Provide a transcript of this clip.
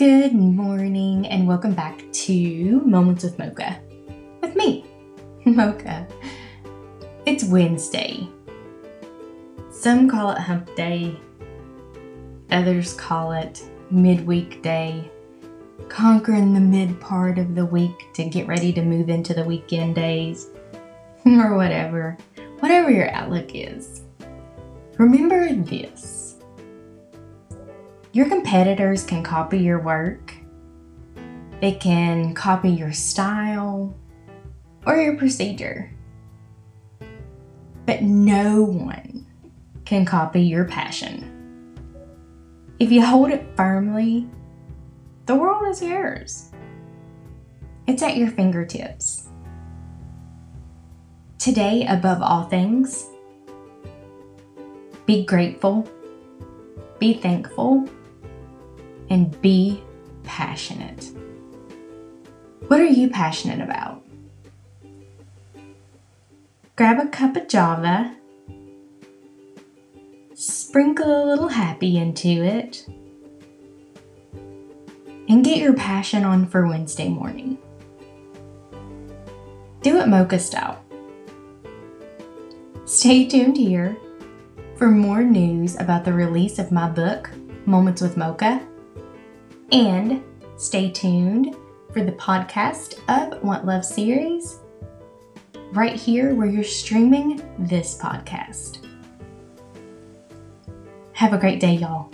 Good morning, and welcome back to Moments with Mocha with me, Mocha. It's Wednesday. Some call it hump day, others call it midweek day, conquering the mid part of the week to get ready to move into the weekend days, or whatever, whatever your outlook is. Remember this your competitors can copy your work, they can copy your style or your procedure. But no one can copy your passion. If you hold it firmly, the world is yours. It's at your fingertips. Today, above all things, be grateful, be thankful, and be passionate. What are you passionate about? Grab a cup of Java, sprinkle a little happy into it, and get your passion on for Wednesday morning. Do it mocha style. Stay tuned here for more news about the release of my book, Moments with Mocha and stay tuned for the podcast of Want Love series right here where you're streaming this podcast. Have a great day, y'all.